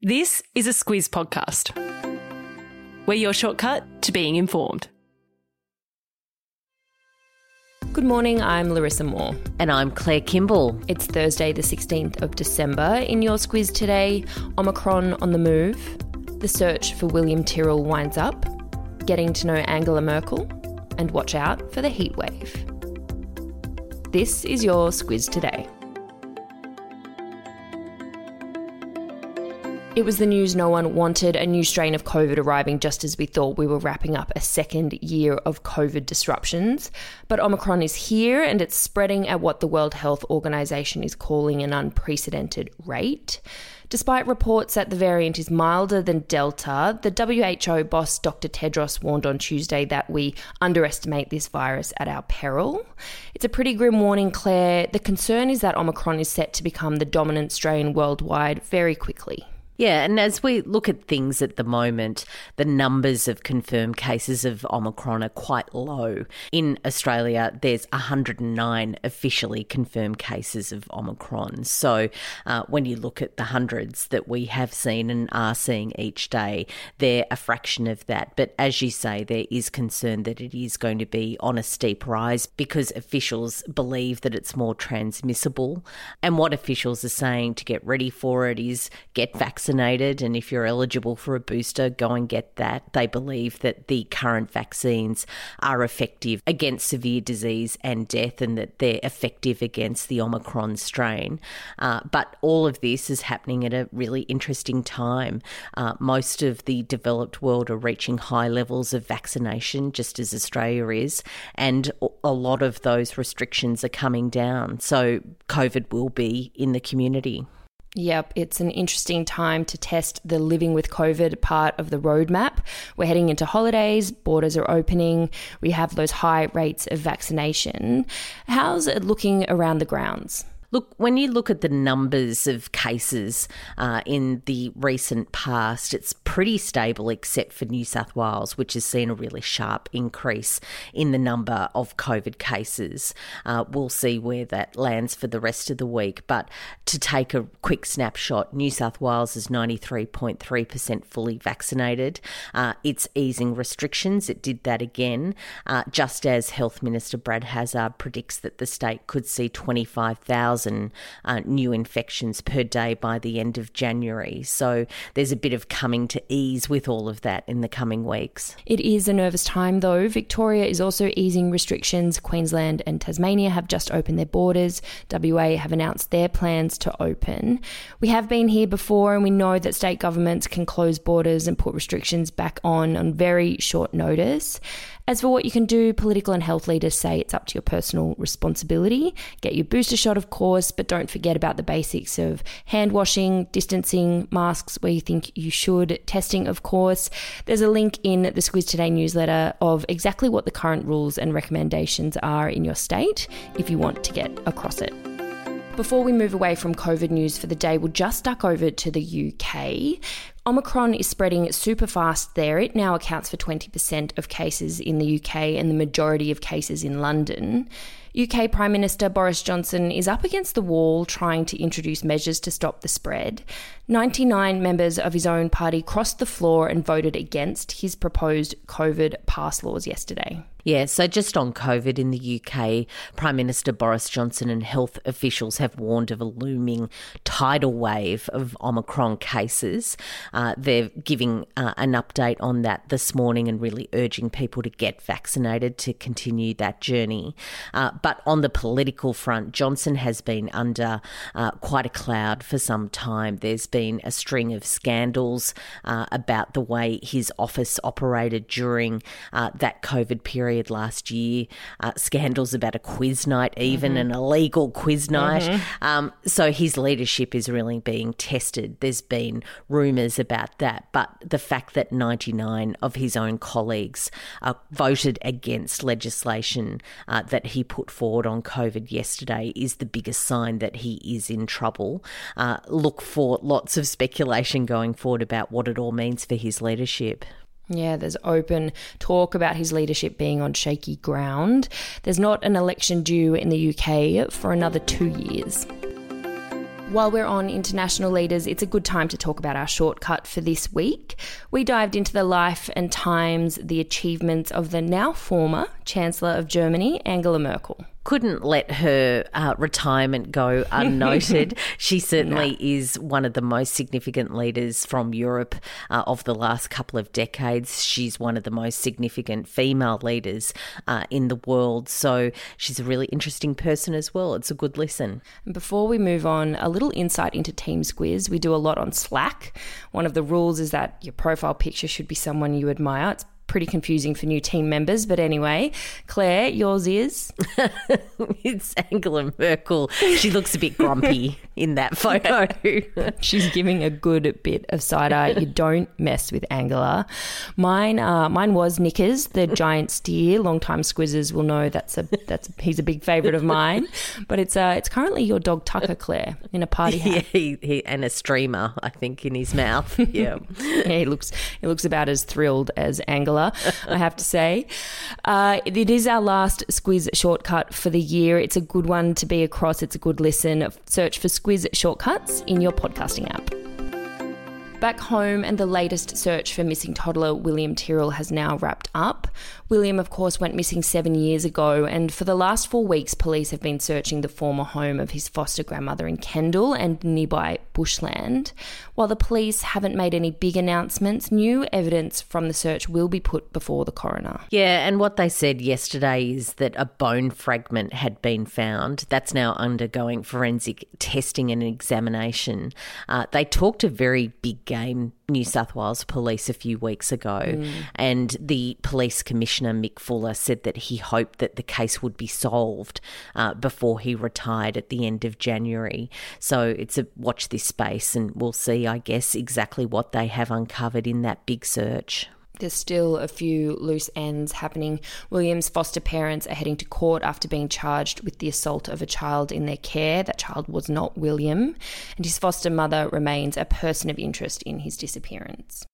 This is a Squiz podcast. We're your shortcut to being informed. Good morning, I'm Larissa Moore. And I'm Claire Kimball. It's Thursday, the 16th of December. In your Squiz today, Omicron on the move, the search for William Tyrrell winds up, getting to know Angela Merkel, and watch out for the heat wave. This is your Squiz today. It was the news no one wanted a new strain of COVID arriving just as we thought we were wrapping up a second year of COVID disruptions. But Omicron is here and it's spreading at what the World Health Organization is calling an unprecedented rate. Despite reports that the variant is milder than Delta, the WHO boss Dr. Tedros warned on Tuesday that we underestimate this virus at our peril. It's a pretty grim warning, Claire. The concern is that Omicron is set to become the dominant strain worldwide very quickly. Yeah, and as we look at things at the moment, the numbers of confirmed cases of Omicron are quite low. In Australia, there's 109 officially confirmed cases of Omicron. So uh, when you look at the hundreds that we have seen and are seeing each day, they're a fraction of that. But as you say, there is concern that it is going to be on a steep rise because officials believe that it's more transmissible. And what officials are saying to get ready for it is get vaccinated vaccinated, and if you're eligible for a booster, go and get that. They believe that the current vaccines are effective against severe disease and death, and that they're effective against the Omicron strain. Uh, but all of this is happening at a really interesting time. Uh, most of the developed world are reaching high levels of vaccination, just as Australia is, and a lot of those restrictions are coming down. So COVID will be in the community. Yep, it's an interesting time to test the living with COVID part of the roadmap. We're heading into holidays, borders are opening, we have those high rates of vaccination. How's it looking around the grounds? Look, when you look at the numbers of cases uh, in the recent past, it's pretty stable except for New South Wales, which has seen a really sharp increase in the number of COVID cases. Uh, we'll see where that lands for the rest of the week. But to take a quick snapshot, New South Wales is 93.3% fully vaccinated. Uh, it's easing restrictions. It did that again, uh, just as Health Minister Brad Hazzard predicts that the state could see 25,000 1,000 uh, new infections per day by the end of January. So there's a bit of coming to ease with all of that in the coming weeks. It is a nervous time, though. Victoria is also easing restrictions. Queensland and Tasmania have just opened their borders. WA have announced their plans to open. We have been here before, and we know that state governments can close borders and put restrictions back on on very short notice. As for what you can do, political and health leaders say it's up to your personal responsibility. Get your booster shot, of course, but don't forget about the basics of hand washing, distancing, masks where you think you should, testing, of course. There's a link in the Squiz Today newsletter of exactly what the current rules and recommendations are in your state if you want to get across it. Before we move away from COVID news for the day, we'll just duck over to the UK. Omicron is spreading super fast there. It now accounts for 20% of cases in the UK and the majority of cases in London. UK Prime Minister Boris Johnson is up against the wall trying to introduce measures to stop the spread. 99 members of his own party crossed the floor and voted against his proposed COVID pass laws yesterday. Yeah, so just on COVID in the UK, Prime Minister Boris Johnson and health officials have warned of a looming tidal wave of Omicron cases. Uh, they're giving uh, an update on that this morning and really urging people to get vaccinated to continue that journey. Uh, but on the political front, Johnson has been under uh, quite a cloud for some time. There's been a string of scandals uh, about the way his office operated during uh, that COVID period last year. Uh, scandals about a quiz night, even mm-hmm. an illegal quiz night. Mm-hmm. Um, so his leadership is really being tested. There's been rumours about that, but the fact that 99 of his own colleagues uh, voted against legislation uh, that he put forward on COVID yesterday is the biggest sign that he is in trouble. Uh, look for lots of speculation going forward about what it all means for his leadership. Yeah, there's open talk about his leadership being on shaky ground. There's not an election due in the UK for another two years. While we're on international leaders, it's a good time to talk about our shortcut for this week. We dived into the life and times, the achievements of the now former Chancellor of Germany, Angela Merkel couldn't let her uh, retirement go unnoted. she certainly no. is one of the most significant leaders from Europe uh, of the last couple of decades. She's one of the most significant female leaders uh, in the world. So she's a really interesting person as well. It's a good listen. Before we move on, a little insight into Team Squiz. We do a lot on Slack. One of the rules is that your profile picture should be someone you admire. It's pretty confusing for new team members. But anyway, Claire, yours is? it's Angela Merkel. She looks a bit grumpy in that photo. She's giving a good bit of side eye. You don't mess with Angela. Mine, uh, mine was Knickers, the giant steer. Long-time squizzers will know that's a that's a, he's a big favourite of mine. But it's uh, it's currently your dog Tucker, Claire, in a party hat. Yeah, he, he, and a streamer, I think, in his mouth. Yeah, yeah, he looks he looks about as thrilled as Angela. I have to say. Uh, it is our last Squiz shortcut for the year. It's a good one to be across, it's a good listen. Search for Squiz shortcuts in your podcasting app. Back home, and the latest search for missing toddler William Tyrrell has now wrapped up. William, of course, went missing seven years ago, and for the last four weeks, police have been searching the former home of his foster grandmother in Kendall and nearby bushland. While the police haven't made any big announcements, new evidence from the search will be put before the coroner. Yeah, and what they said yesterday is that a bone fragment had been found. That's now undergoing forensic testing and examination. Uh, they talked a very big game New South Wales Police a few weeks ago, mm. and the police commissioner Mick Fuller said that he hoped that the case would be solved uh, before he retired at the end of January. So it's a watch this space, and we'll see, I guess, exactly what they have uncovered in that big search. There's still a few loose ends happening. William's foster parents are heading to court after being charged with the assault of a child in their care. That child was not William, and his foster mother remains a person of interest in his disappearance.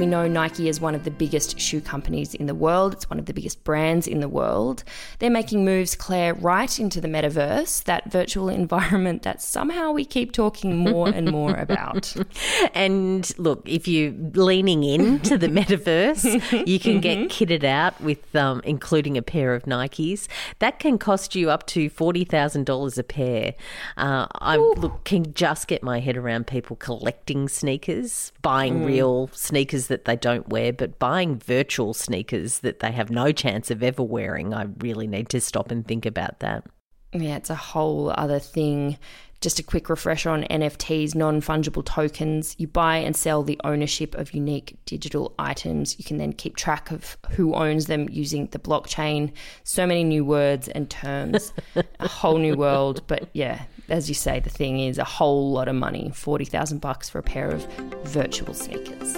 We know Nike is one of the biggest shoe companies in the world. It's one of the biggest brands in the world. They're making moves, Claire, right into the metaverse, that virtual environment that somehow we keep talking more and more about. and look, if you're leaning into the metaverse, you can get kitted out with, um, including a pair of Nikes. That can cost you up to $40,000 a pair. Uh, I look, can just get my head around people collecting sneakers, buying mm. real sneakers that they don't wear, but buying virtual sneakers that they have no chance of ever wearing, I really need to stop and think about that. Yeah, it's a whole other thing. Just a quick refresher on NFTs, non fungible tokens. You buy and sell the ownership of unique digital items. You can then keep track of who owns them using the blockchain. So many new words and terms, a whole new world. But yeah, as you say, the thing is a whole lot of money 40,000 bucks for a pair of virtual sneakers.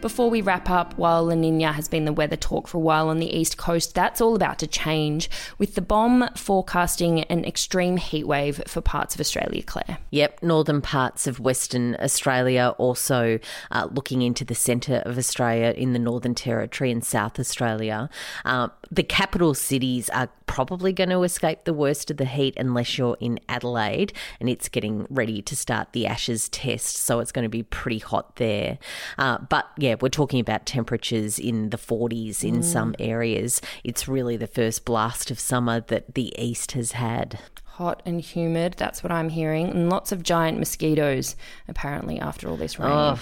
Before we wrap up, while La Nina has been the weather talk for a while on the east coast, that's all about to change with the BoM forecasting an extreme heat wave for parts of Australia, Claire. Yep, northern parts of Western Australia, also uh, looking into the centre of Australia in the Northern Territory and South Australia. Uh, the capital cities are probably going to escape the worst of the heat unless you're in Adelaide and it's getting ready to start the Ashes test, so it's going to be pretty hot there. Uh, but yeah, we're talking about temperatures in the 40s in mm. some areas. It's really the first blast of summer that the east has had. Hot and humid, that's what I'm hearing. And lots of giant mosquitoes, apparently, after all this rain. Oh,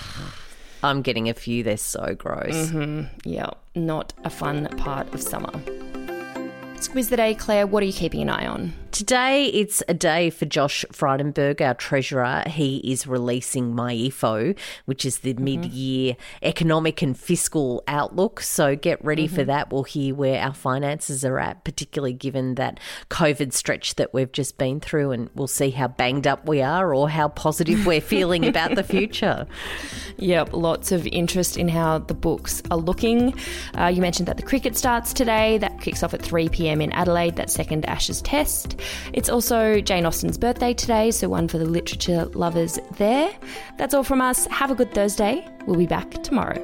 I'm getting a few. They're so gross. Mm-hmm. Yeah, not a fun part of summer. Squiz the day, Claire, what are you keeping an eye on? Today, it's a day for Josh Frydenberg, our treasurer. He is releasing MYEFO, which is the mm-hmm. mid year economic and fiscal outlook. So get ready mm-hmm. for that. We'll hear where our finances are at, particularly given that COVID stretch that we've just been through, and we'll see how banged up we are or how positive we're feeling about the future. Yep, lots of interest in how the books are looking. Uh, you mentioned that the cricket starts today. That kicks off at 3 pm in Adelaide, that second Ashes test. It's also Jane Austen's birthday today, so one for the literature lovers there. That's all from us. Have a good Thursday. We'll be back tomorrow.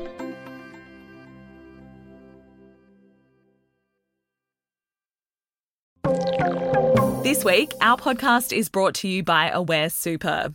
This week, our podcast is brought to you by Aware Super.